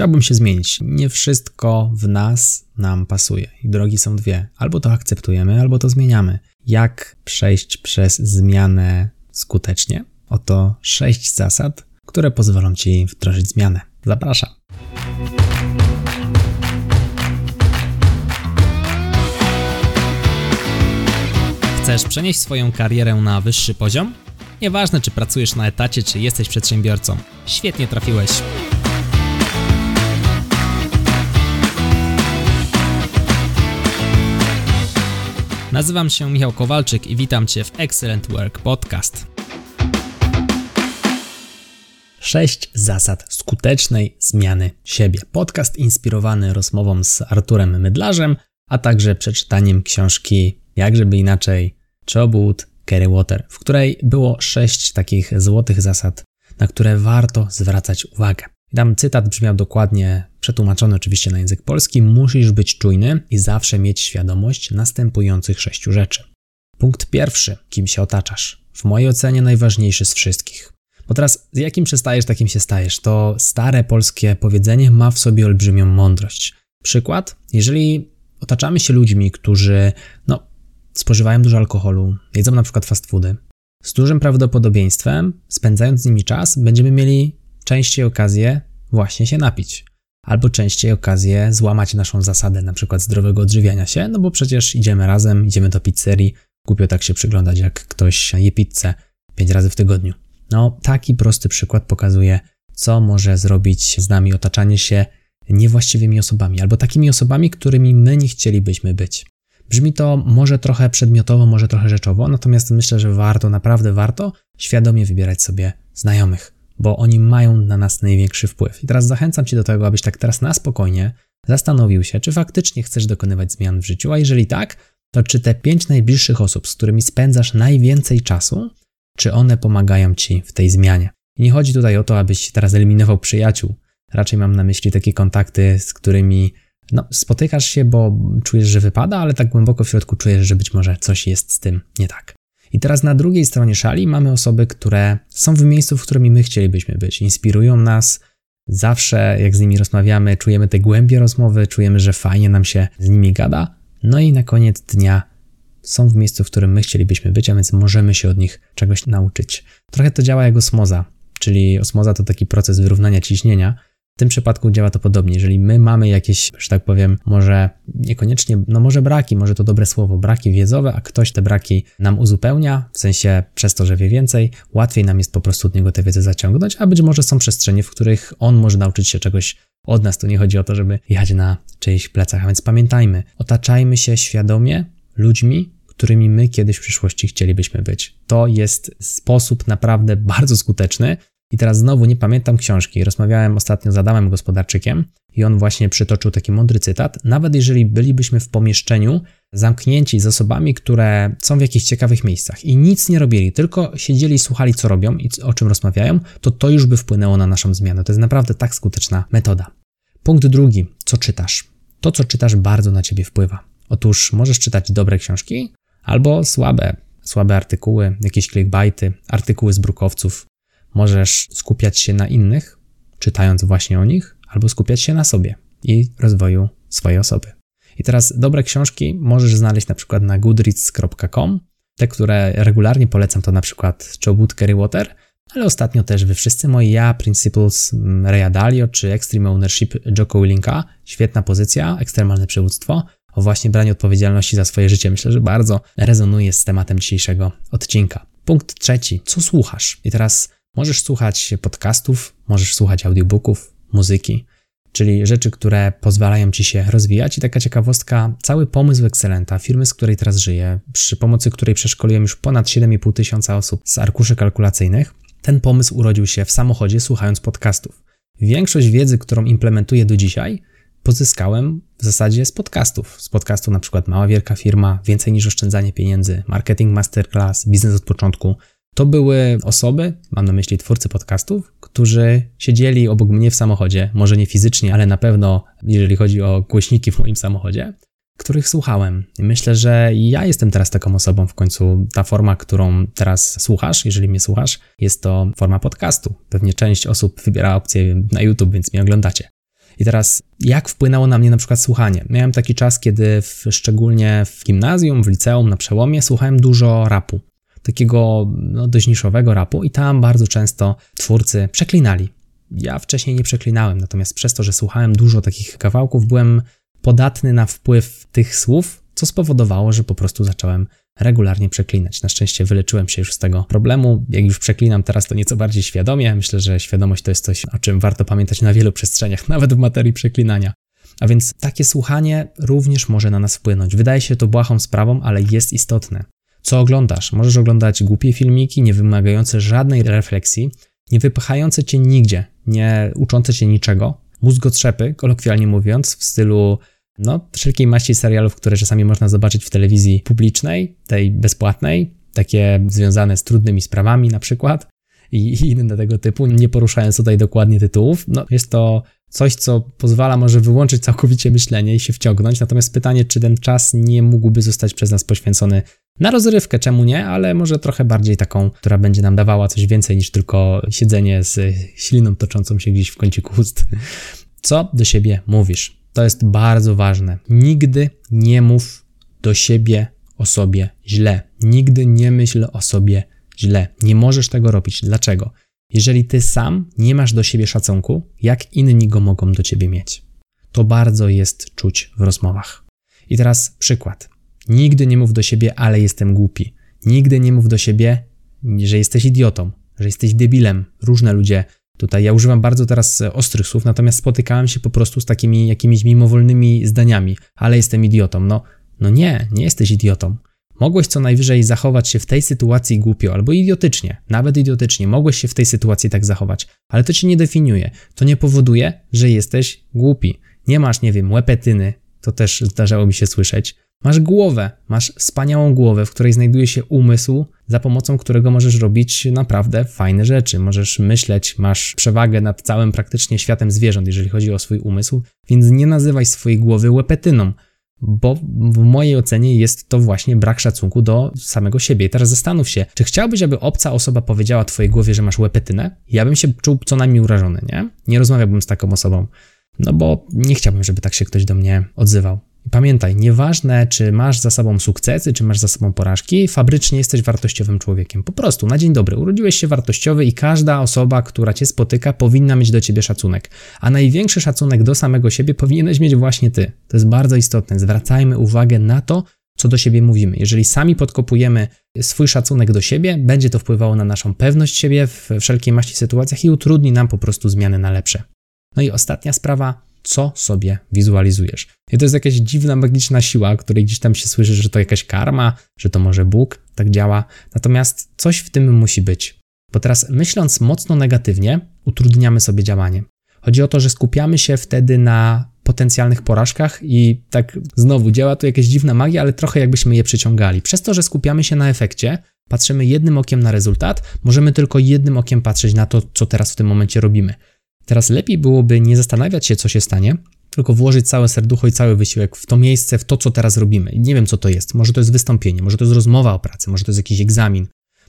Chciałbym się zmienić. Nie wszystko w nas nam pasuje. I drogi są dwie. Albo to akceptujemy, albo to zmieniamy. Jak przejść przez zmianę skutecznie? Oto sześć zasad, które pozwolą Ci wdrożyć zmianę. Zapraszam. Chcesz przenieść swoją karierę na wyższy poziom? Nieważne, czy pracujesz na etacie, czy jesteś przedsiębiorcą. Świetnie trafiłeś. Nazywam się Michał Kowalczyk i witam Cię w Excellent Work Podcast. Sześć zasad skutecznej zmiany siebie. Podcast inspirowany rozmową z Arturem Mydlarzem, a także przeczytaniem książki Jakżeby inaczej Chobwood Kerry Water, w której było sześć takich złotych zasad, na które warto zwracać uwagę. I tam cytat brzmiał dokładnie, przetłumaczony oczywiście na język polski: Musisz być czujny i zawsze mieć świadomość następujących sześciu rzeczy. Punkt pierwszy: kim się otaczasz? W mojej ocenie najważniejszy z wszystkich. Bo teraz, z jakim przestajesz, takim się stajesz. To stare polskie powiedzenie ma w sobie olbrzymią mądrość. Przykład: jeżeli otaczamy się ludźmi, którzy, no, spożywają dużo alkoholu, jedzą na przykład fast foody, z dużym prawdopodobieństwem, spędzając z nimi czas, będziemy mieli częściej okazję właśnie się napić. Albo częściej okazję złamać naszą zasadę, na przykład zdrowego odżywiania się, no bo przecież idziemy razem, idziemy do pizzerii, głupio tak się przyglądać, jak ktoś je pizzę pięć razy w tygodniu. No, taki prosty przykład pokazuje, co może zrobić z nami otaczanie się niewłaściwymi osobami, albo takimi osobami, którymi my nie chcielibyśmy być. Brzmi to może trochę przedmiotowo, może trochę rzeczowo, natomiast myślę, że warto, naprawdę warto świadomie wybierać sobie znajomych, bo oni mają na nas największy wpływ. I teraz zachęcam Cię do tego, abyś tak teraz na spokojnie zastanowił się, czy faktycznie chcesz dokonywać zmian w życiu, a jeżeli tak, to czy te pięć najbliższych osób, z którymi spędzasz najwięcej czasu, czy one pomagają Ci w tej zmianie. I nie chodzi tutaj o to, abyś teraz eliminował przyjaciół. Raczej mam na myśli takie kontakty, z którymi no, spotykasz się, bo czujesz, że wypada, ale tak głęboko w środku czujesz, że być może coś jest z tym nie tak. I teraz na drugiej stronie szali mamy osoby, które są w miejscu, w którym my chcielibyśmy być, inspirują nas. Zawsze, jak z nimi rozmawiamy, czujemy te głębie rozmowy, czujemy, że fajnie nam się z nimi gada. No i na koniec dnia są w miejscu, w którym my chcielibyśmy być, a więc możemy się od nich czegoś nauczyć. Trochę to działa jak osmoza, czyli osmoza to taki proces wyrównania ciśnienia, w tym przypadku działa to podobnie. Jeżeli my mamy jakieś, że tak powiem, może niekoniecznie, no może braki, może to dobre słowo, braki wiedzowe, a ktoś te braki nam uzupełnia, w sensie przez to, że wie więcej, łatwiej nam jest po prostu od niego tę wiedzę zaciągnąć, a być może są przestrzenie, w których on może nauczyć się czegoś od nas. Tu nie chodzi o to, żeby jechać na czyichś plecach, a więc pamiętajmy, otaczajmy się świadomie ludźmi, którymi my kiedyś w przyszłości chcielibyśmy być. To jest sposób naprawdę bardzo skuteczny, i teraz znowu nie pamiętam książki. Rozmawiałem ostatnio z Adamem Gospodarczykiem i on właśnie przytoczył taki mądry cytat. Nawet jeżeli bylibyśmy w pomieszczeniu zamknięci z osobami, które są w jakichś ciekawych miejscach i nic nie robili, tylko siedzieli i słuchali, co robią i o czym rozmawiają, to to już by wpłynęło na naszą zmianę. To jest naprawdę tak skuteczna metoda. Punkt drugi. Co czytasz? To, co czytasz, bardzo na ciebie wpływa. Otóż możesz czytać dobre książki albo słabe, słabe artykuły, jakieś clickbaity, artykuły z brukowców, Możesz skupiać się na innych, czytając właśnie o nich, albo skupiać się na sobie i rozwoju swojej osoby. I teraz dobre książki możesz znaleźć na przykład na goodreads.com. Te, które regularnie polecam, to na przykład Chobut Kerry Water, ale ostatnio też wy wszyscy moi ja, Principles mm, Raya Dalio czy Extreme Ownership Joko Willinka. Świetna pozycja, ekstremalne przywództwo o właśnie braniu odpowiedzialności za swoje życie. Myślę, że bardzo rezonuje z tematem dzisiejszego odcinka. Punkt trzeci. Co słuchasz? I teraz Możesz słuchać podcastów, możesz słuchać audiobooków, muzyki, czyli rzeczy, które pozwalają ci się rozwijać. I taka ciekawostka, cały pomysł Excelenta, firmy, z której teraz żyję, przy pomocy której przeszkoliłem już ponad 7,5 tysiąca osób z arkuszy kalkulacyjnych, ten pomysł urodził się w samochodzie słuchając podcastów. Większość wiedzy, którą implementuję do dzisiaj, pozyskałem w zasadzie z podcastów. Z podcastu na przykład Mała Wielka Firma, Więcej niż oszczędzanie pieniędzy, Marketing Masterclass, Biznes od początku, to były osoby, mam na myśli twórcy podcastów, którzy siedzieli obok mnie w samochodzie, może nie fizycznie, ale na pewno, jeżeli chodzi o głośniki w moim samochodzie, których słuchałem. Myślę, że ja jestem teraz taką osobą w końcu. Ta forma, którą teraz słuchasz, jeżeli mnie słuchasz, jest to forma podcastu. Pewnie część osób wybiera opcję na YouTube, więc mnie oglądacie. I teraz, jak wpłynęło na mnie na przykład słuchanie? Miałem taki czas, kiedy w, szczególnie w gimnazjum, w liceum, na przełomie, słuchałem dużo rapu. Takiego no, dość niszowego rapu, i tam bardzo często twórcy przeklinali. Ja wcześniej nie przeklinałem, natomiast przez to, że słuchałem dużo takich kawałków, byłem podatny na wpływ tych słów, co spowodowało, że po prostu zacząłem regularnie przeklinać. Na szczęście wyleczyłem się już z tego problemu. Jak już przeklinam teraz, to nieco bardziej świadomie. Myślę, że świadomość to jest coś, o czym warto pamiętać na wielu przestrzeniach, nawet w materii przeklinania. A więc takie słuchanie również może na nas wpłynąć. Wydaje się to błahą sprawą, ale jest istotne. Co oglądasz? Możesz oglądać głupie filmiki, nie wymagające żadnej refleksji, nie wypychające cię nigdzie, nie uczące cię niczego. Mózgotrzepy, kolokwialnie mówiąc, w stylu no, wszelkiej maści serialów, które czasami można zobaczyć w telewizji publicznej, tej bezpłatnej, takie związane z trudnymi sprawami na przykład i inne tego typu, nie poruszając tutaj dokładnie tytułów. No, jest to coś, co pozwala może wyłączyć całkowicie myślenie i się wciągnąć. Natomiast pytanie, czy ten czas nie mógłby zostać przez nas poświęcony na rozrywkę, czemu nie, ale może trochę bardziej taką, która będzie nam dawała coś więcej niż tylko siedzenie z śliną toczącą się gdzieś w kąciku ust. Co do siebie mówisz? To jest bardzo ważne. Nigdy nie mów do siebie o sobie źle. Nigdy nie myśl o sobie źle. Nie możesz tego robić. Dlaczego? Jeżeli ty sam nie masz do siebie szacunku, jak inni go mogą do ciebie mieć? To bardzo jest czuć w rozmowach. I teraz przykład. Nigdy nie mów do siebie, ale jestem głupi. Nigdy nie mów do siebie, że jesteś idiotą, że jesteś debilem. Różne ludzie Tutaj ja używam bardzo teraz e, ostrych słów, natomiast spotykałem się po prostu z takimi jakimiś mimowolnymi zdaniami, ale jestem idiotą. No, no nie, nie jesteś idiotą. Mogłeś co najwyżej zachować się w tej sytuacji głupio albo idiotycznie, nawet idiotycznie, mogłeś się w tej sytuacji tak zachować, ale to cię nie definiuje. To nie powoduje, że jesteś głupi. Nie masz, nie wiem, łepetyny, to też zdarzało mi się słyszeć, Masz głowę, masz wspaniałą głowę, w której znajduje się umysł, za pomocą którego możesz robić naprawdę fajne rzeczy. Możesz myśleć, masz przewagę nad całym praktycznie światem zwierząt, jeżeli chodzi o swój umysł, więc nie nazywaj swojej głowy łepetyną, bo w mojej ocenie jest to właśnie brak szacunku do samego siebie. I teraz zastanów się, czy chciałbyś, aby obca osoba powiedziała twojej głowie, że masz łepetynę? Ja bym się czuł co najmniej urażony, nie? Nie rozmawiałbym z taką osobą, no bo nie chciałbym, żeby tak się ktoś do mnie odzywał. Pamiętaj, nieważne czy masz za sobą sukcesy, czy masz za sobą porażki, fabrycznie jesteś wartościowym człowiekiem. Po prostu, na dzień dobry, urodziłeś się wartościowy i każda osoba, która cię spotyka, powinna mieć do ciebie szacunek. A największy szacunek do samego siebie powinieneś mieć właśnie ty. To jest bardzo istotne. Zwracajmy uwagę na to, co do siebie mówimy. Jeżeli sami podkopujemy swój szacunek do siebie, będzie to wpływało na naszą pewność siebie w wszelkiej maści sytuacjach i utrudni nam po prostu zmiany na lepsze. No i ostatnia sprawa, co sobie wizualizujesz. I to jest jakaś dziwna, magiczna siła, której gdzieś tam się słyszy, że to jakaś karma, że to może Bóg tak działa. Natomiast coś w tym musi być. Bo teraz myśląc mocno negatywnie, utrudniamy sobie działanie. Chodzi o to, że skupiamy się wtedy na potencjalnych porażkach i tak znowu działa tu jakaś dziwna magia, ale trochę jakbyśmy je przyciągali. Przez to, że skupiamy się na efekcie, patrzymy jednym okiem na rezultat, możemy tylko jednym okiem patrzeć na to, co teraz w tym momencie robimy. Teraz lepiej byłoby nie zastanawiać się, co się stanie, tylko włożyć całe serducho i cały wysiłek w to miejsce, w to, co teraz robimy. Nie wiem, co to jest. Może to jest wystąpienie, może to jest rozmowa o pracy, może to jest jakiś egzamin,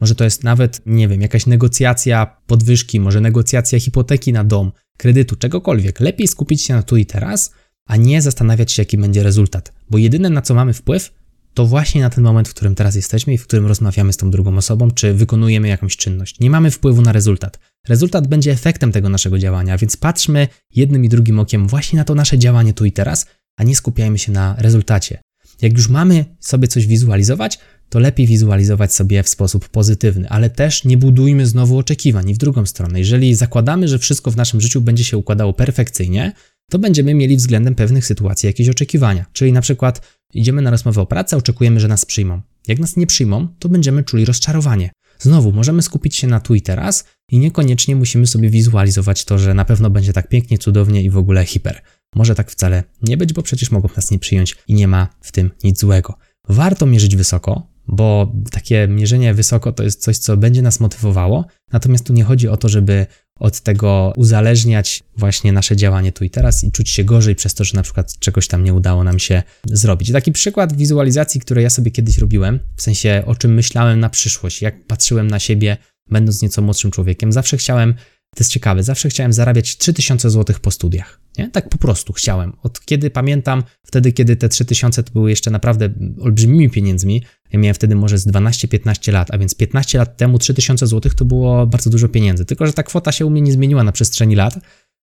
może to jest nawet, nie wiem, jakaś negocjacja podwyżki, może negocjacja hipoteki na dom, kredytu, czegokolwiek. Lepiej skupić się na tu i teraz, a nie zastanawiać się, jaki będzie rezultat. Bo jedyne, na co mamy wpływ, to właśnie na ten moment, w którym teraz jesteśmy i w którym rozmawiamy z tą drugą osobą, czy wykonujemy jakąś czynność. Nie mamy wpływu na rezultat. Rezultat będzie efektem tego naszego działania, więc patrzmy jednym i drugim okiem właśnie na to nasze działanie tu i teraz, a nie skupiajmy się na rezultacie. Jak już mamy sobie coś wizualizować, to lepiej wizualizować sobie w sposób pozytywny, ale też nie budujmy znowu oczekiwań i w drugą stronę. Jeżeli zakładamy, że wszystko w naszym życiu będzie się układało perfekcyjnie, to będziemy mieli względem pewnych sytuacji jakieś oczekiwania. Czyli na przykład idziemy na rozmowę o pracę, oczekujemy, że nas przyjmą. Jak nas nie przyjmą, to będziemy czuli rozczarowanie. Znowu, możemy skupić się na tu i teraz i niekoniecznie musimy sobie wizualizować to, że na pewno będzie tak pięknie, cudownie i w ogóle hiper. Może tak wcale nie być, bo przecież mogą nas nie przyjąć i nie ma w tym nic złego. Warto mierzyć wysoko, bo takie mierzenie wysoko to jest coś, co będzie nas motywowało, natomiast tu nie chodzi o to, żeby od tego uzależniać właśnie nasze działanie tu i teraz i czuć się gorzej przez to, że na przykład czegoś tam nie udało nam się zrobić. Taki przykład wizualizacji, który ja sobie kiedyś robiłem, w sensie o czym myślałem na przyszłość, jak patrzyłem na siebie, będąc nieco młodszym człowiekiem, zawsze chciałem To jest ciekawe, zawsze chciałem zarabiać 3000 zł po studiach. Nie? Tak po prostu chciałem. Od kiedy pamiętam, wtedy, kiedy te 3000 to były jeszcze naprawdę olbrzymimi pieniędzmi. Ja miałem wtedy może z 12-15 lat, a więc 15 lat temu 3000 zł to było bardzo dużo pieniędzy. Tylko, że ta kwota się u mnie nie zmieniła na przestrzeni lat.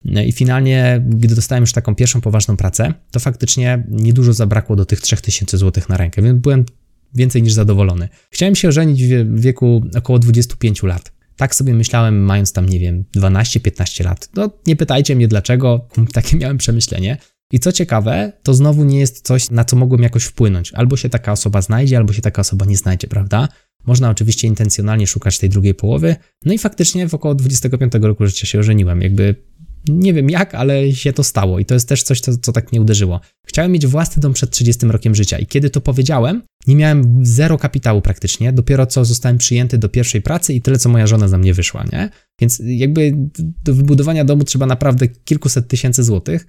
No I finalnie, gdy dostałem już taką pierwszą poważną pracę, to faktycznie niedużo zabrakło do tych 3000 zł na rękę, więc byłem więcej niż zadowolony. Chciałem się ożenić w wieku około 25 lat. Tak sobie myślałem, mając tam, nie wiem, 12-15 lat. No, nie pytajcie mnie dlaczego, takie miałem przemyślenie. I co ciekawe, to znowu nie jest coś, na co mogłem jakoś wpłynąć. Albo się taka osoba znajdzie, albo się taka osoba nie znajdzie, prawda? Można oczywiście intencjonalnie szukać tej drugiej połowy. No i faktycznie w około 25 roku życia się ożeniłem. Jakby nie wiem jak, ale się to stało i to jest też coś, co, co tak mnie uderzyło. Chciałem mieć własny dom przed 30 rokiem życia i kiedy to powiedziałem, nie miałem zero kapitału praktycznie, dopiero co zostałem przyjęty do pierwszej pracy i tyle, co moja żona za mnie wyszła, nie? Więc jakby do wybudowania domu trzeba naprawdę kilkuset tysięcy złotych.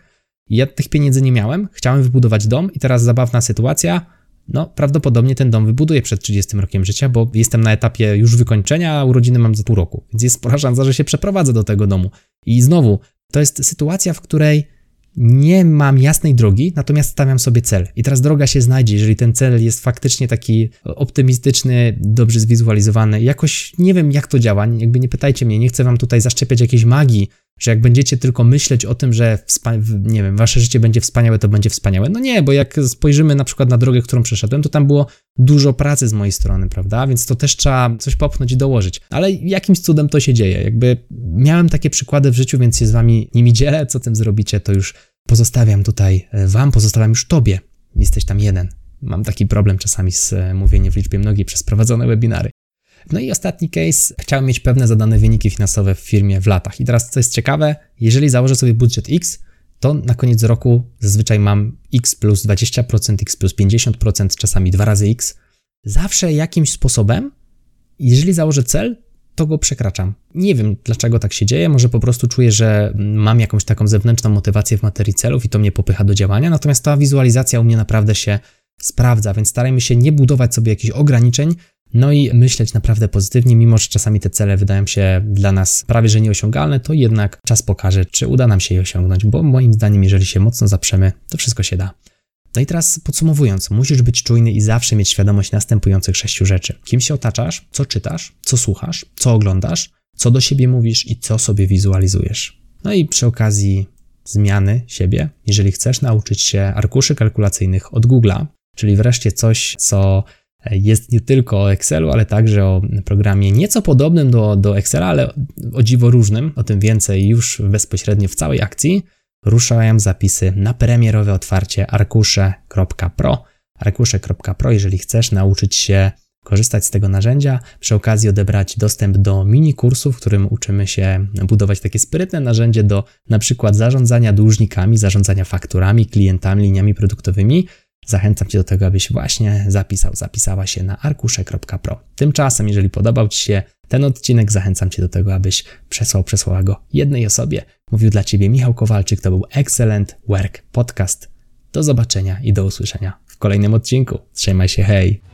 Ja tych pieniędzy nie miałem, chciałem wybudować dom i teraz zabawna sytuacja, no prawdopodobnie ten dom wybuduję przed 30 rokiem życia, bo jestem na etapie już wykończenia, a urodziny mam za pół roku, więc jest spora szansa, że się przeprowadzę do tego domu. I znowu, to jest sytuacja, w której nie mam jasnej drogi, natomiast stawiam sobie cel. I teraz droga się znajdzie, jeżeli ten cel jest faktycznie taki optymistyczny, dobrze zwizualizowany. Jakoś nie wiem, jak to działa, jakby nie pytajcie mnie, nie chcę wam tutaj zaszczepiać jakiejś magii, że jak będziecie tylko myśleć o tym, że nie wiem, wasze życie będzie wspaniałe, to będzie wspaniałe. No nie, bo jak spojrzymy na przykład na drogę, którą przeszedłem, to tam było dużo pracy z mojej strony, prawda? Więc to też trzeba coś popchnąć i dołożyć. Ale jakimś cudem to się dzieje. Jakby miałem takie przykłady w życiu, więc się z wami nimi dzielę. Co tym zrobicie, to już pozostawiam tutaj e, wam, pozostawiam już tobie. Jesteś tam jeden. Mam taki problem czasami z e, mówieniem w liczbie mnogiej przez prowadzone webinary. No i ostatni case, chciałem mieć pewne zadane wyniki finansowe w firmie w latach. I teraz co jest ciekawe, jeżeli założę sobie budżet X, to na koniec roku zazwyczaj mam X plus 20%, X plus 50%, czasami dwa razy X. Zawsze jakimś sposobem, jeżeli założę cel, to go przekraczam. Nie wiem, dlaczego tak się dzieje, może po prostu czuję, że mam jakąś taką zewnętrzną motywację w materii celów i to mnie popycha do działania, natomiast ta wizualizacja u mnie naprawdę się sprawdza, więc starajmy się nie budować sobie jakichś ograniczeń, no i myśleć naprawdę pozytywnie, mimo że czasami te cele wydają się dla nas prawie że nieosiągalne, to jednak czas pokaże, czy uda nam się je osiągnąć, bo moim zdaniem, jeżeli się mocno zaprzemy, to wszystko się da. No i teraz podsumowując, musisz być czujny i zawsze mieć świadomość następujących sześciu rzeczy. Kim się otaczasz, co czytasz, co słuchasz, co oglądasz, co do siebie mówisz i co sobie wizualizujesz. No i przy okazji zmiany siebie, jeżeli chcesz nauczyć się arkuszy kalkulacyjnych od Google'a, czyli wreszcie coś, co jest nie tylko o Excelu, ale także o programie nieco podobnym do, do Excela, ale o dziwo różnym. O tym więcej już bezpośrednio w całej akcji. Ruszają zapisy na premierowe otwarcie arkusze.pro. Arkusze.pro, jeżeli chcesz nauczyć się korzystać z tego narzędzia, przy okazji odebrać dostęp do mini kursu, w którym uczymy się budować takie sprytne narzędzie do na przykład zarządzania dłużnikami, zarządzania fakturami, klientami, liniami produktowymi, Zachęcam Cię do tego, abyś właśnie zapisał, zapisała się na arkusze.pro. Tymczasem, jeżeli podobał Ci się ten odcinek, zachęcam Cię do tego, abyś przesłał, przesłała go jednej osobie. Mówił dla Ciebie Michał Kowalczyk, to był Excellent Work Podcast. Do zobaczenia i do usłyszenia w kolejnym odcinku. Trzymaj się, hej!